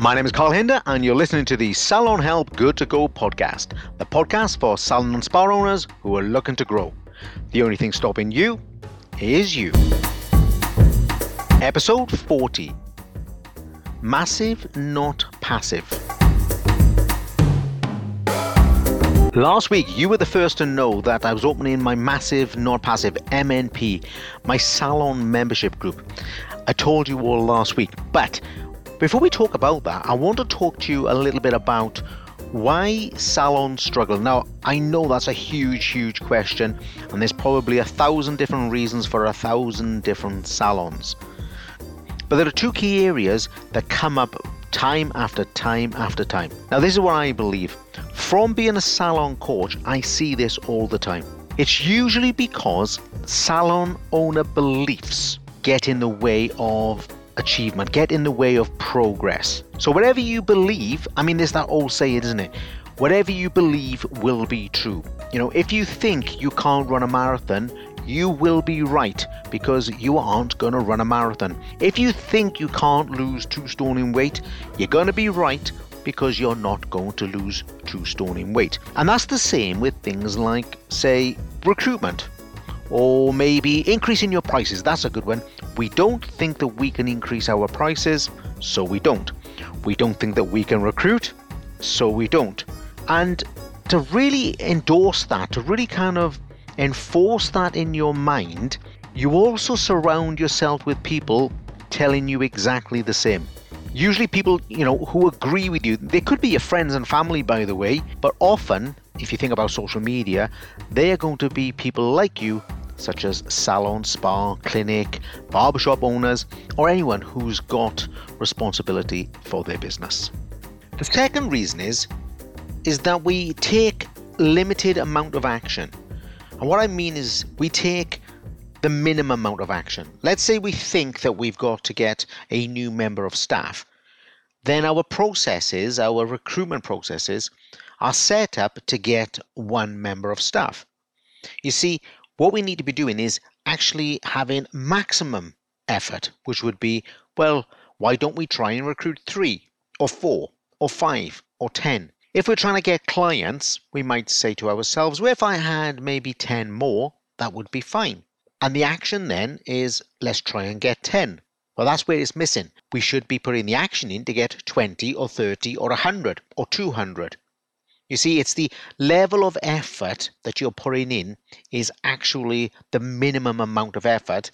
My name is Carl Hinder, and you're listening to the Salon Help Good to Go podcast, the podcast for salon and spa owners who are looking to grow. The only thing stopping you is you. Episode 40 Massive, Not Passive. Last week, you were the first to know that I was opening my massive, not passive MNP, my salon membership group. I told you all last week, but before we talk about that, I want to talk to you a little bit about why salons struggle. Now, I know that's a huge, huge question, and there's probably a thousand different reasons for a thousand different salons. But there are two key areas that come up time after time after time. Now, this is what I believe. From being a salon coach, I see this all the time. It's usually because salon owner beliefs get in the way of achievement, get in the way of progress. So, whatever you believe, I mean, there's that old saying, isn't it? Whatever you believe will be true. You know, if you think you can't run a marathon, you will be right because you aren't going to run a marathon. If you think you can't lose two stone in weight, you're going to be right because you're not going to lose two stone in weight. And that's the same with things like, say, recruitment or maybe increasing your prices. That's a good one. We don't think that we can increase our prices, so we don't. We don't think that we can recruit, so we don't. And to really endorse that, to really kind of enforce that in your mind, you also surround yourself with people telling you exactly the same. Usually, people, you know, who agree with you, they could be your friends and family, by the way, but often, if you think about social media, they are going to be people like you such as salon, spa, clinic, barbershop owners, or anyone who's got responsibility for their business. The second reason is is that we take limited amount of action. And what I mean is we take the minimum amount of action. Let's say we think that we've got to get a new member of staff. Then our processes, our recruitment processes, are set up to get one member of staff. You see, what we need to be doing is actually having maximum effort, which would be, well, why don't we try and recruit three or four or five or 10? If we're trying to get clients, we might say to ourselves, well, if I had maybe 10 more, that would be fine. And the action then is, let's try and get 10. Well, that's where it's missing. We should be putting the action in to get 20 or 30 or 100 or 200. You see, it's the level of effort that you're putting in is actually the minimum amount of effort.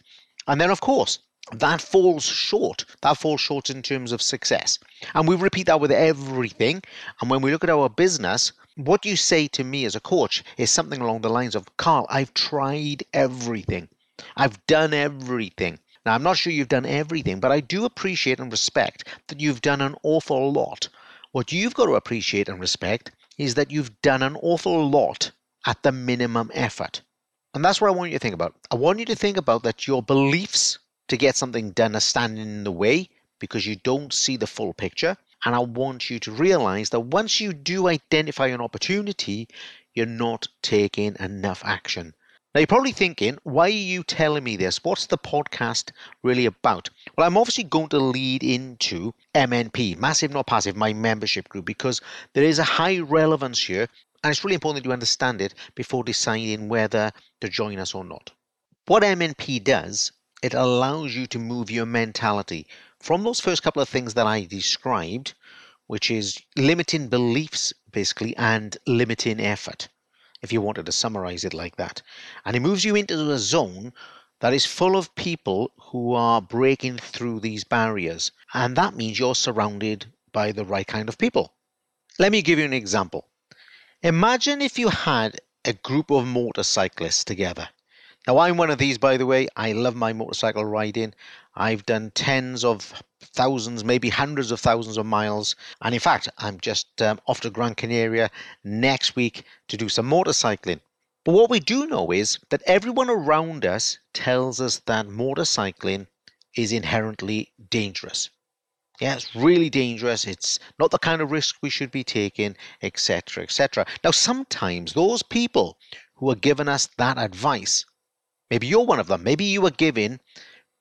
And then, of course, that falls short. That falls short in terms of success. And we repeat that with everything. And when we look at our business, what you say to me as a coach is something along the lines of Carl, I've tried everything, I've done everything. Now, I'm not sure you've done everything, but I do appreciate and respect that you've done an awful lot. What you've got to appreciate and respect is that you've done an awful lot at the minimum effort. And that's what I want you to think about. I want you to think about that your beliefs to get something done are standing in the way because you don't see the full picture. And I want you to realize that once you do identify an opportunity, you're not taking enough action. Now, you're probably thinking, why are you telling me this? What's the podcast really about? Well, I'm obviously going to lead into MNP, Massive Not Passive, my membership group, because there is a high relevance here, and it's really important that you understand it before deciding whether to join us or not. What MNP does, it allows you to move your mentality from those first couple of things that I described, which is limiting beliefs, basically, and limiting effort if you wanted to summarize it like that. And it moves you into a zone that is full of people who are breaking through these barriers. And that means you're surrounded by the right kind of people. Let me give you an example. Imagine if you had a group of motorcyclists together. Now, I'm one of these, by the way. I love my motorcycle riding. I've done tens of thousands, maybe hundreds of thousands of miles. And in fact, I'm just um, off to Gran Canaria next week to do some motorcycling. But what we do know is that everyone around us tells us that motorcycling is inherently dangerous. Yeah, it's really dangerous. It's not the kind of risk we should be taking, etc., etc. Now, sometimes those people who are giving us that advice Maybe you're one of them. Maybe you were given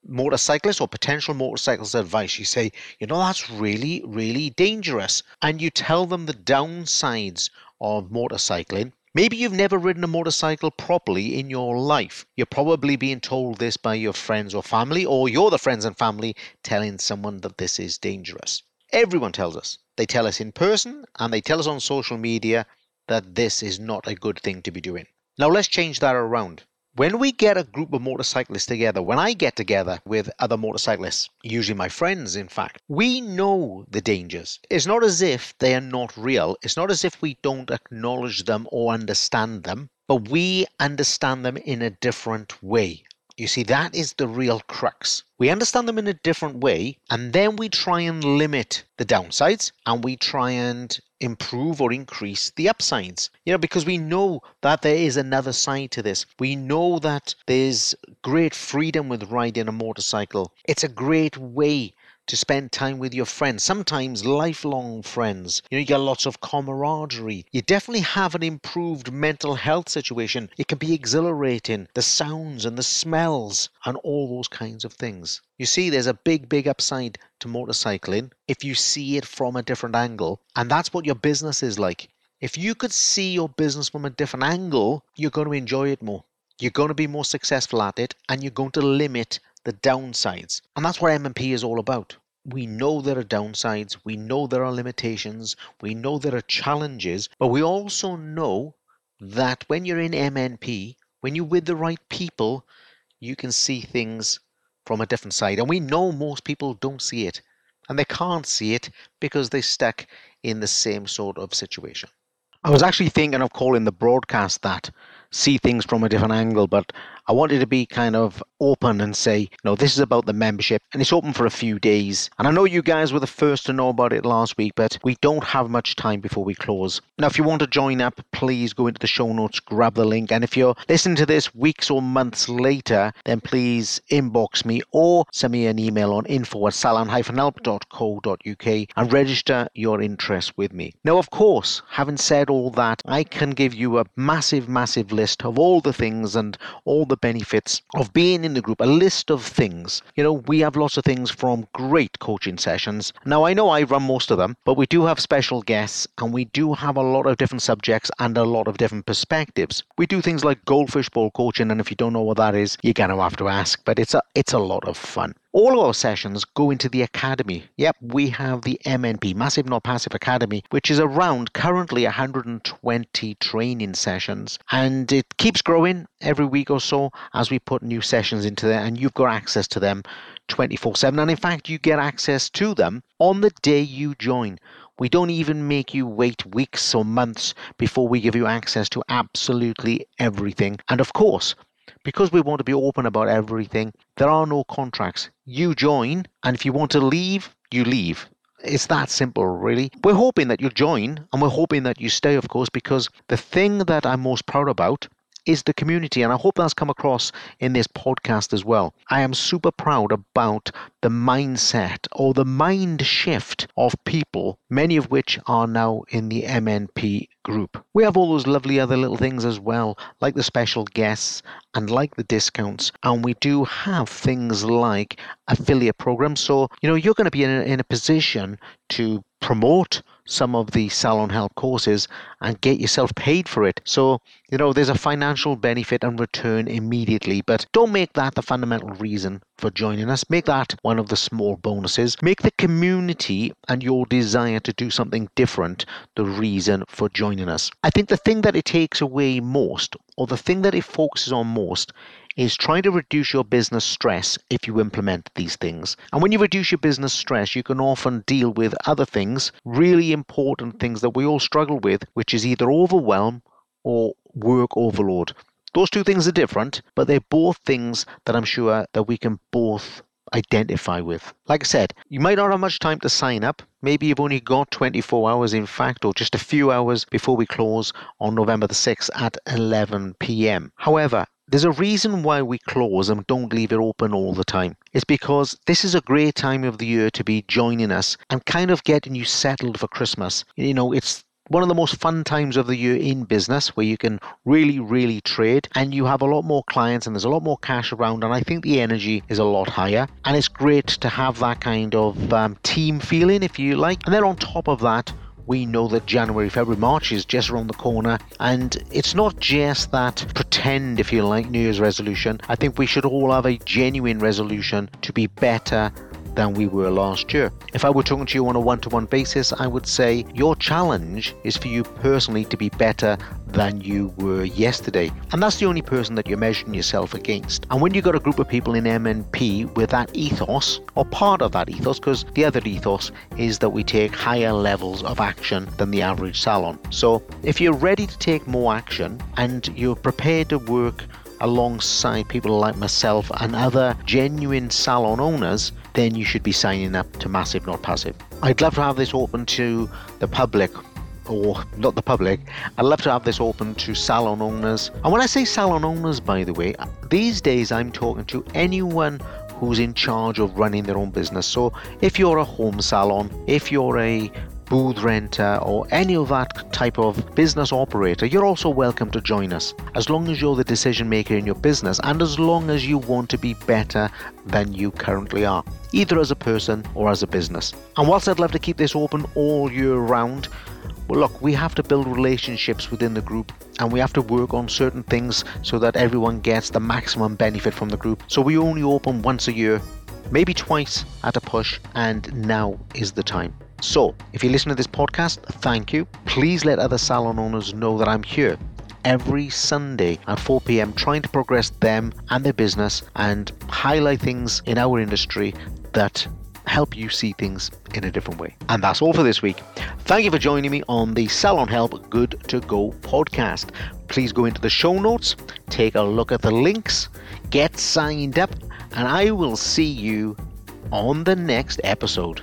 motorcyclists or potential motorcyclists advice. You say, you know, that's really, really dangerous. And you tell them the downsides of motorcycling. Maybe you've never ridden a motorcycle properly in your life. You're probably being told this by your friends or family, or you're the friends and family telling someone that this is dangerous. Everyone tells us. They tell us in person and they tell us on social media that this is not a good thing to be doing. Now let's change that around. When we get a group of motorcyclists together, when I get together with other motorcyclists, usually my friends, in fact, we know the dangers. It's not as if they are not real. It's not as if we don't acknowledge them or understand them, but we understand them in a different way. You see, that is the real crux. We understand them in a different way, and then we try and limit the downsides and we try and improve or increase the upsides. You know, because we know that there is another side to this. We know that there's great freedom with riding a motorcycle. It's a great way to spend time with your friends, sometimes lifelong friends. You know, you get lots of camaraderie. You definitely have an improved mental health situation. It can be exhilarating, the sounds and the smells and all those kinds of things. You see, there's a big, big upside to motorcycling if you see it from a different angle. And that's what your business is like. If you could see your business from a different angle, you're going to enjoy it more. You're going to be more successful at it and you're going to limit the downsides. And that's what MNP is all about. We know there are downsides, we know there are limitations, we know there are challenges, but we also know that when you're in MNP, when you're with the right people, you can see things from a different side. And we know most people don't see it. And they can't see it because they're stuck in the same sort of situation. I was actually thinking of calling the broadcast that see things from a different angle, but I wanted to be kind of open and say, no, this is about the membership and it's open for a few days. And I know you guys were the first to know about it last week, but we don't have much time before we close. Now, if you want to join up, please go into the show notes, grab the link. And if you're listening to this weeks or months later, then please inbox me or send me an email on info at salon-help.co.uk and register your interest with me. Now, of course, having said all that, I can give you a massive, massive list of all the things and all the the benefits of being in the group, a list of things. You know, we have lots of things from great coaching sessions. Now, I know I run most of them, but we do have special guests and we do have a lot of different subjects and a lot of different perspectives. We do things like goldfish bowl coaching, and if you don't know what that is, you're going to have to ask, but it's a, it's a lot of fun. All of our sessions go into the academy. Yep, we have the MNP, Massive Not Passive Academy, which is around currently 120 training sessions. And it keeps growing every week or so as we put new sessions into there, and you've got access to them 24 7. And in fact, you get access to them on the day you join. We don't even make you wait weeks or months before we give you access to absolutely everything. And of course, because we want to be open about everything, there are no contracts. You join, and if you want to leave, you leave. It's that simple, really. We're hoping that you join, and we're hoping that you stay, of course, because the thing that I'm most proud about is the community. And I hope that's come across in this podcast as well. I am super proud about the mindset or the mind shift of people, many of which are now in the MNP group. We have all those lovely other little things as well, like the special guests and like the discounts. And we do have things like affiliate programs. So, you know, you're going to be in a, in a position to promote some of the salon help courses and get yourself paid for it. So, you know, there's a financial benefit and return immediately, but don't make that the fundamental reason for joining us. Make that one of the small bonuses. Make the community and your desire to do something different the reason for joining us. I think the thing that it takes away most, or the thing that it focuses on most, is trying to reduce your business stress if you implement these things. And when you reduce your business stress, you can often deal with other things, really important things that we all struggle with, which is either overwhelm or work overload. Those two things are different, but they're both things that I'm sure that we can both identify with. Like I said, you might not have much time to sign up. Maybe you've only got 24 hours, in fact, or just a few hours before we close on November the 6th at 11 p.m. However, there's a reason why we close and don't leave it open all the time. It's because this is a great time of the year to be joining us and kind of getting you settled for Christmas. You know, it's one of the most fun times of the year in business where you can really, really trade and you have a lot more clients and there's a lot more cash around. And I think the energy is a lot higher. And it's great to have that kind of um, team feeling, if you like. And then on top of that, we know that January, February, March is just around the corner. And it's not just that pretend, if you like, New Year's resolution. I think we should all have a genuine resolution to be better than we were last year. If I were talking to you on a one to one basis, I would say your challenge is for you personally to be better than you were yesterday. And that's the only person that you're measuring yourself against. And when you've got a group of people in MNP with that ethos, or part of that ethos, because the other ethos is that we take higher levels of action than the average salon. So if you're ready to take more action and you're prepared to work alongside people like myself and other genuine salon owners, then you should be signing up to Massive Not Passive. I'd love to have this open to the public or not the public. I'd love to have this open to salon owners. And when I say salon owners, by the way, these days I'm talking to anyone who's in charge of running their own business. So if you're a home salon, if you're a booth renter, or any of that type of business operator, you're also welcome to join us. As long as you're the decision maker in your business and as long as you want to be better than you currently are, either as a person or as a business. And whilst I'd love to keep this open all year round, well, look, we have to build relationships within the group and we have to work on certain things so that everyone gets the maximum benefit from the group. So we only open once a year, maybe twice at a push, and now is the time. So, if you listen to this podcast, thank you. Please let other salon owners know that I'm here every Sunday at 4 pm trying to progress them and their business and highlight things in our industry that help you see things in a different way. And that's all for this week. Thank you for joining me on the Salon Help Good to Go podcast. Please go into the show notes, take a look at the links, get signed up, and I will see you on the next episode.